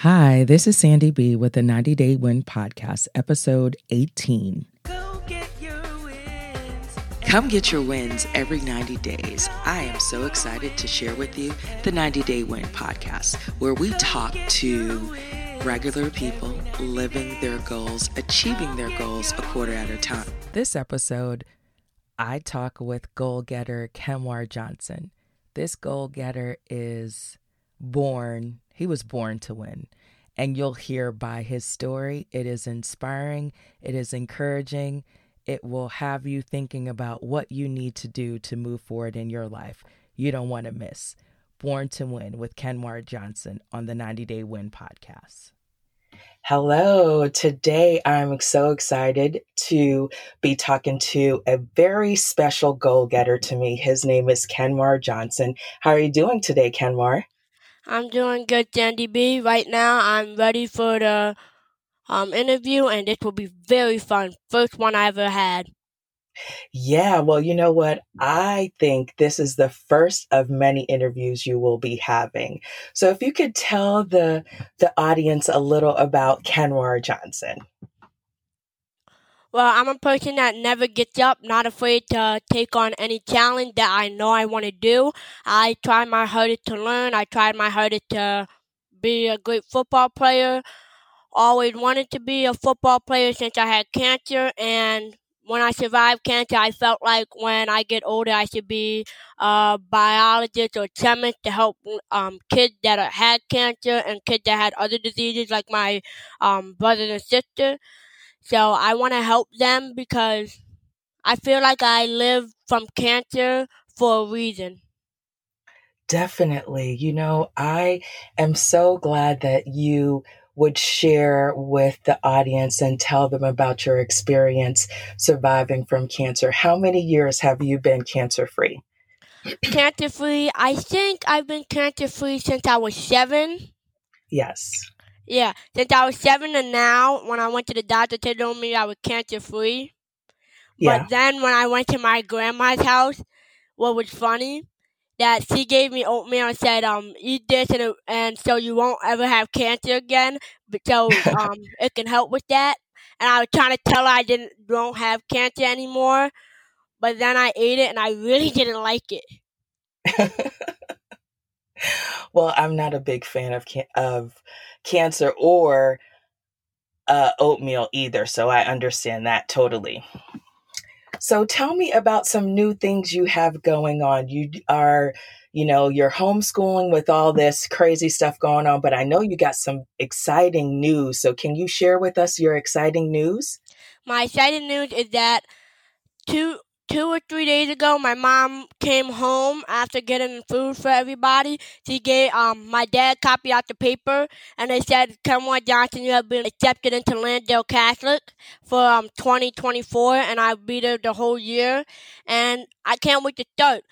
Hi, this is Sandy B with the 90 Day Win Podcast, episode 18. Come get your wins every 90 days. I am so excited to share with you the 90 Day Win Podcast, where we talk to regular people living their goals, achieving their goals a quarter at a time. This episode, I talk with goal getter Kenwar Johnson. This goal getter is born, he was born to win. And you'll hear by his story, it is inspiring, it is encouraging, it will have you thinking about what you need to do to move forward in your life. You don't want to miss Born to Win with Kenwar Johnson on the 90 Day Win podcast. Hello. Today I'm so excited to be talking to a very special goal getter to me. His name is Kenwar Johnson. How are you doing today, Kenwar? I'm doing good, Sandy B. Right now I'm ready for the um, interview and this will be very fun. First one I ever had. Yeah, well, you know what? I think this is the first of many interviews you will be having. So if you could tell the the audience a little about Kenwar Johnson. Well, I'm a person that never gets up, not afraid to take on any challenge that I know I want to do. I try my hardest to learn. I tried my hardest to be a great football player. Always wanted to be a football player since I had cancer and when I survived cancer, I felt like when I get older, I should be a biologist or chemist to help um, kids that had cancer and kids that had other diseases, like my um, brother and sister. So I want to help them because I feel like I live from cancer for a reason. Definitely. You know, I am so glad that you would share with the audience and tell them about your experience surviving from cancer. How many years have you been cancer free? Cancer free, I think I've been cancer free since I was seven. Yes. Yeah, since I was seven and now, when I went to the doctor, they told me I was cancer free. Yeah. But then when I went to my grandma's house, what was funny that she gave me oatmeal and said, um, eat this and, and so you won't ever have cancer again. But so um, it can help with that. And I was trying to tell her I didn't don't have cancer anymore, but then I ate it and I really didn't like it. well, I'm not a big fan of can- of cancer or uh, oatmeal either, so I understand that totally. So tell me about some new things you have going on. You are, you know, you're homeschooling with all this crazy stuff going on, but I know you got some exciting news. So can you share with us your exciting news? My exciting news is that two two or three days ago, my mom came home after getting food for everybody. She gave um my dad copied out the paper, and they said, "Kenwar Johnson, you have been accepted into Lansdale Catholic for um 2024," and I'll be there the whole year, and I can't wait to start.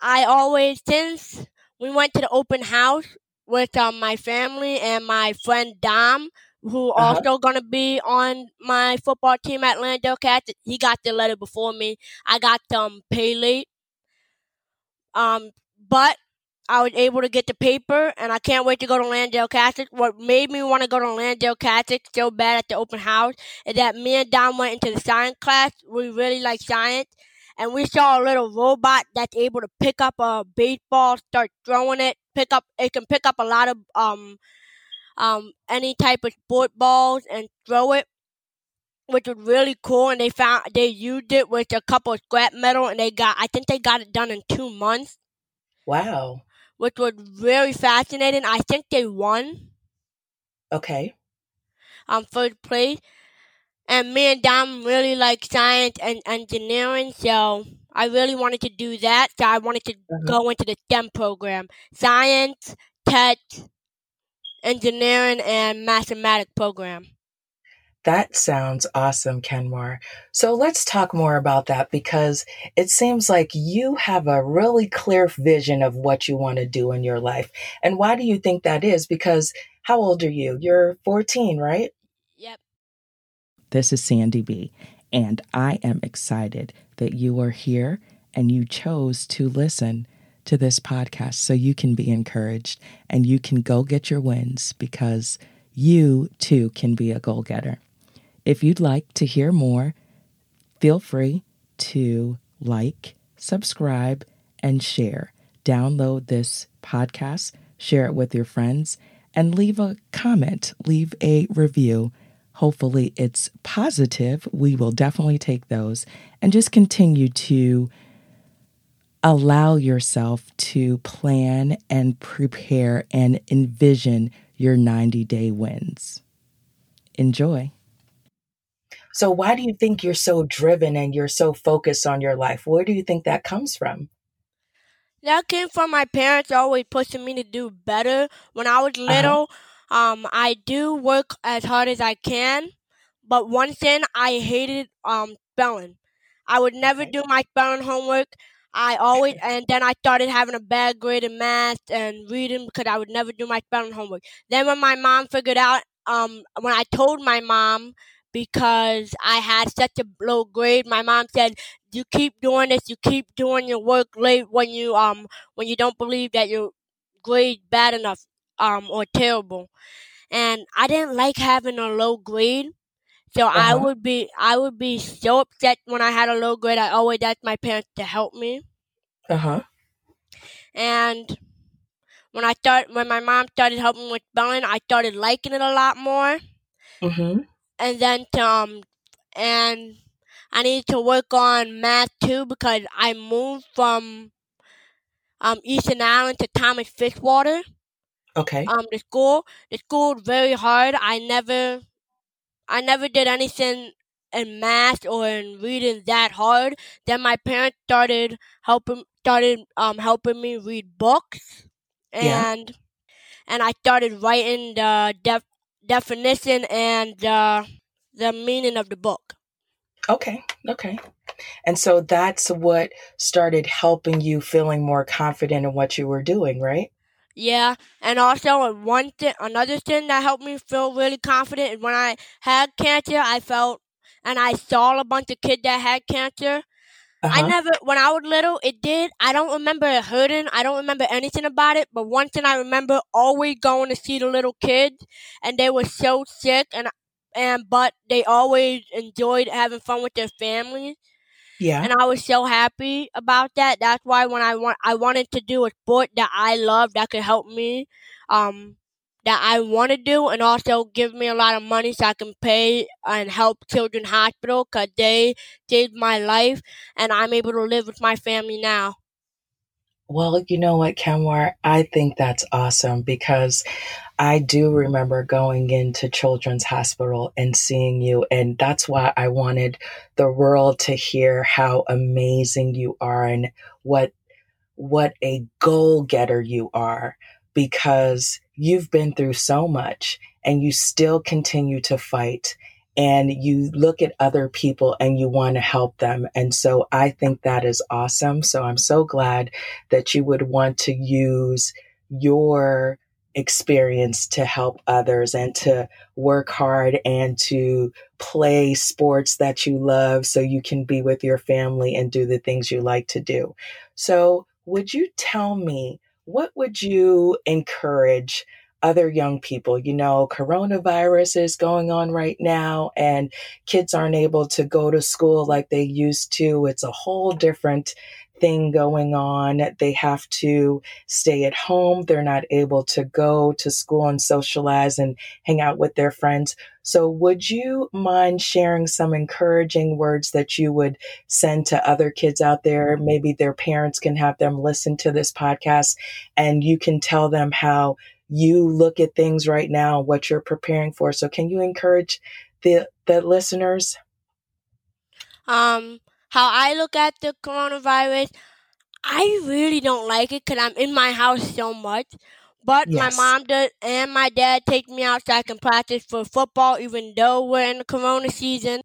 I always since we went to the open house with um my family and my friend Dom who uh-huh. also gonna be on my football team at Landale Cats. He got the letter before me. I got um pay late. Um, but I was able to get the paper, and I can't wait to go to Lansdale Catholic. What made me want to go to Lansdale Catholic so bad at the open house is that me and Don went into the science class. We really like science, and we saw a little robot that's able to pick up a baseball, start throwing it, pick up. It can pick up a lot of um um, any type of sport balls and throw it, which was really cool. And they found they used it with a couple of scrap metal, and they got I think they got it done in two months. Wow, which was very fascinating. I think they won. Okay. Um, first place, and me and Dom really like science and engineering, so. I really wanted to do that, so I wanted to uh-huh. go into the STEM program. Science, tech, engineering and mathematics program. That sounds awesome, Kenwar. So let's talk more about that because it seems like you have a really clear vision of what you want to do in your life. And why do you think that is? Because how old are you? You're 14, right? Yep. This is Sandy B, and I am excited that you are here and you chose to listen to this podcast so you can be encouraged and you can go get your wins because you too can be a goal getter. If you'd like to hear more, feel free to like, subscribe, and share. Download this podcast, share it with your friends, and leave a comment, leave a review. Hopefully, it's positive. We will definitely take those and just continue to allow yourself to plan and prepare and envision your 90 day wins. Enjoy. So, why do you think you're so driven and you're so focused on your life? Where do you think that comes from? That came from my parents always pushing me to do better. When I was uh-huh. little, uh-huh. um, I do work as hard as I can, but one thing I hated um spelling. I would never do my spelling homework. I always and then I started having a bad grade in math and reading because I would never do my spelling homework. Then when my mom figured out, um, when I told my mom because I had such a low grade, my mom said, "You keep doing this. You keep doing your work late when you um when you don't believe that your grade bad enough um or terrible." And I didn't like having a low grade. So uh-huh. I would be I would be so upset when I had a low grade. I always asked my parents to help me. Uh huh. And when I start when my mom started helping with spelling, I started liking it a lot more. Mm-hmm. And then to, um and I needed to work on math too because I moved from um Eastern Island to Thomas Fitzwater. Okay. Um the school the school was very hard. I never I never did anything in math or in reading that hard. Then my parents started helping started um helping me read books, and yeah. and I started writing the def- definition and uh, the meaning of the book. Okay, okay. And so that's what started helping you feeling more confident in what you were doing, right? Yeah, and also one thing, another thing that helped me feel really confident is when I had cancer, I felt, and I saw a bunch of kids that had cancer. Uh-huh. I never, when I was little, it did. I don't remember it hurting. I don't remember anything about it. But one thing I remember always going to see the little kids, and they were so sick, and and but they always enjoyed having fun with their families. Yeah. And I was so happy about that. That's why when I want I wanted to do a sport that I love that could help me um that I want to do and also give me a lot of money so I can pay and help children hospital cuz they saved my life and I'm able to live with my family now. Well, you know what, Kenwar? I think that's awesome because I do remember going into Children's Hospital and seeing you. And that's why I wanted the world to hear how amazing you are and what, what a goal getter you are because you've been through so much and you still continue to fight and you look at other people and you want to help them. And so I think that is awesome. So I'm so glad that you would want to use your experience to help others and to work hard and to play sports that you love so you can be with your family and do the things you like to do. So would you tell me what would you encourage other young people. You know, coronavirus is going on right now and kids aren't able to go to school like they used to. It's a whole different thing going on. They have to stay at home. They're not able to go to school and socialize and hang out with their friends. So would you mind sharing some encouraging words that you would send to other kids out there? Maybe their parents can have them listen to this podcast and you can tell them how you look at things right now, what you're preparing for. So can you encourage the the listeners? Um, how I look at the coronavirus, I really don't like it because I'm in my house so much. But yes. my mom does and my dad take me out so I can practice for football, even though we're in the corona season.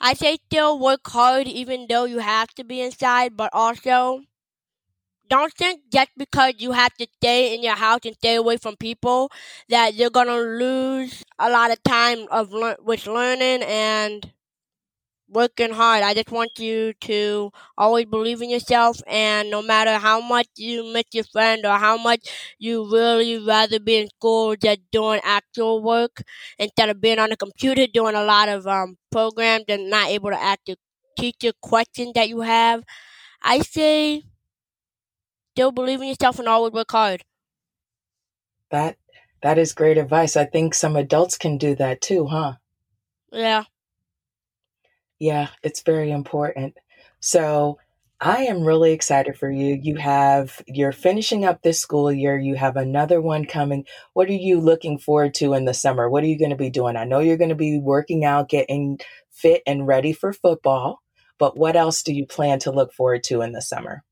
I say still work hard, even though you have to be inside, but also don't think just because you have to stay in your house and stay away from people that you're gonna lose a lot of time of le- with learning and working hard. I just want you to always believe in yourself, and no matter how much you miss your friend or how much you really rather be in school just doing actual work instead of being on the computer doing a lot of um, programs and not able to ask the teacher questions that you have, I say still believe in yourself and always work hard. That that is great advice. I think some adults can do that too, huh? Yeah. Yeah, it's very important. So I am really excited for you. You have, you're finishing up this school year. You have another one coming. What are you looking forward to in the summer? What are you going to be doing? I know you're going to be working out, getting fit and ready for football, but what else do you plan to look forward to in the summer?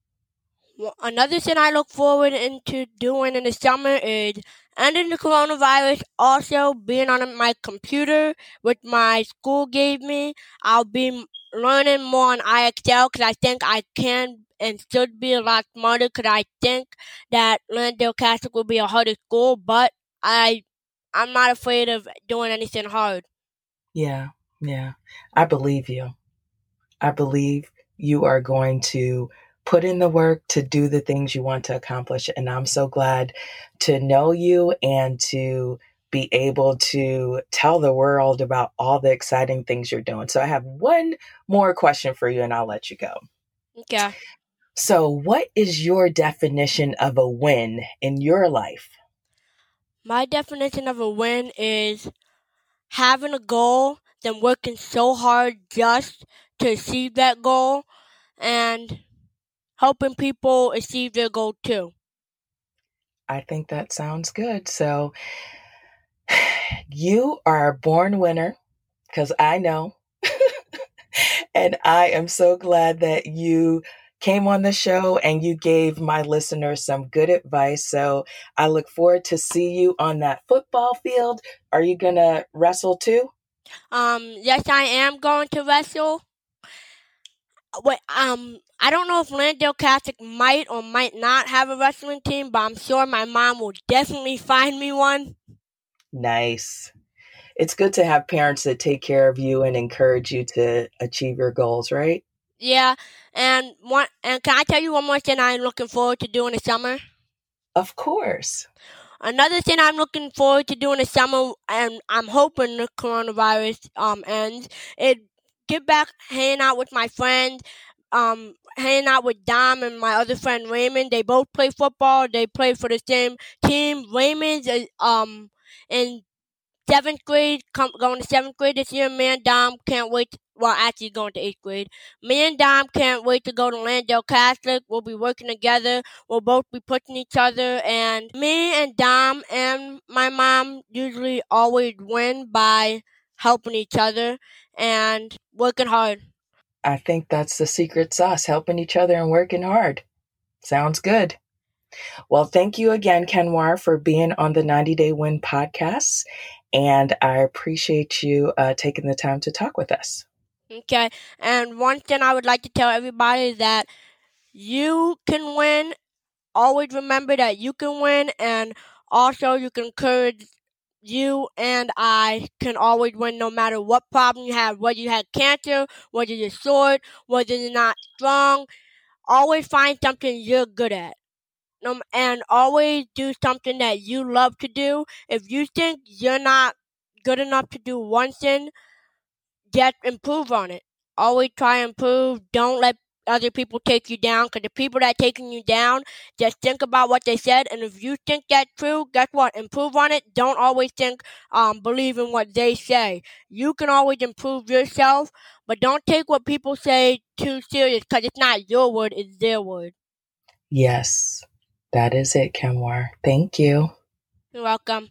Another thing I look forward into doing in the summer is ending the coronavirus. Also, being on my computer, which my school gave me. I'll be learning more on IXL because I think I can and should be a lot smarter because I think that Lansdale Catholic will be a harder school, but I, I'm not afraid of doing anything hard. Yeah, yeah. I believe you. I believe you are going to put in the work to do the things you want to accomplish. And I'm so glad to know you and to be able to tell the world about all the exciting things you're doing. So I have one more question for you and I'll let you go. Okay. So, what is your definition of a win in your life? My definition of a win is having a goal, then working so hard just to achieve that goal, and helping people achieve their goal too. I think that sounds good. So you are a born winner because I know. and I am so glad that you came on the show and you gave my listeners some good advice. So I look forward to see you on that football field. Are you going to wrestle too? Um, yes, I am going to wrestle. Wait, um, I don't know if Lansdale Catholic might or might not have a wrestling team, but I'm sure my mom will definitely find me one. Nice. It's good to have parents that take care of you and encourage you to achieve your goals, right? Yeah, and one and can I tell you one more thing I'm looking forward to doing this summer? Of course. Another thing I'm looking forward to doing this summer, and I'm hoping the coronavirus um ends, is get back hanging out with my friends, um, hanging out with Dom and my other friend Raymond. They both play football. They play for the same team. Raymond's um in seventh grade, come, going to seventh grade this year. Me and Dom can't wait. To, well, actually going to eighth grade. Me and Dom can't wait to go to Lansdale Catholic. We'll be working together. We'll both be pushing each other. And me and Dom and my mom usually always win by helping each other and working hard. I think that's the secret sauce helping each other and working hard. Sounds good. Well, thank you again, Kenwar, for being on the 90 Day Win podcast. And I appreciate you uh, taking the time to talk with us. Okay. And one thing I would like to tell everybody is that you can win. Always remember that you can win. And also, you can encourage you and I can always win no matter what problem you have, whether you have cancer, whether you're short, whether you're not strong. Always find something you're good at. And always do something that you love to do. If you think you're not good enough to do one thing, just improve on it. Always try and improve. Don't let other people take you down because the people that taking you down just think about what they said and if you think that's true guess what? Improve on it. Don't always think um believe in what they say. You can always improve yourself but don't take what people say too serious because it's not your word it's their word. Yes. That is it Kenwar. thank you. You're welcome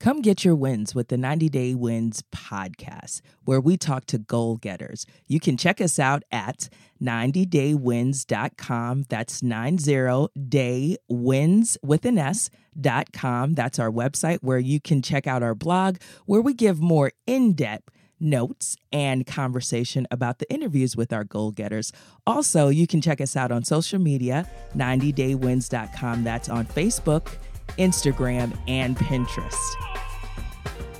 Come get your wins with the 90 Day Wins podcast, where we talk to goal getters. You can check us out at 90daywins.com. That's 90daywins with an S.com. That's our website where you can check out our blog, where we give more in depth notes and conversation about the interviews with our goal getters. Also, you can check us out on social media, 90daywins.com. That's on Facebook. Instagram, and Pinterest.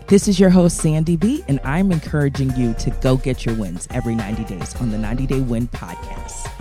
This is your host, Sandy B, and I'm encouraging you to go get your wins every 90 days on the 90 Day Win Podcast.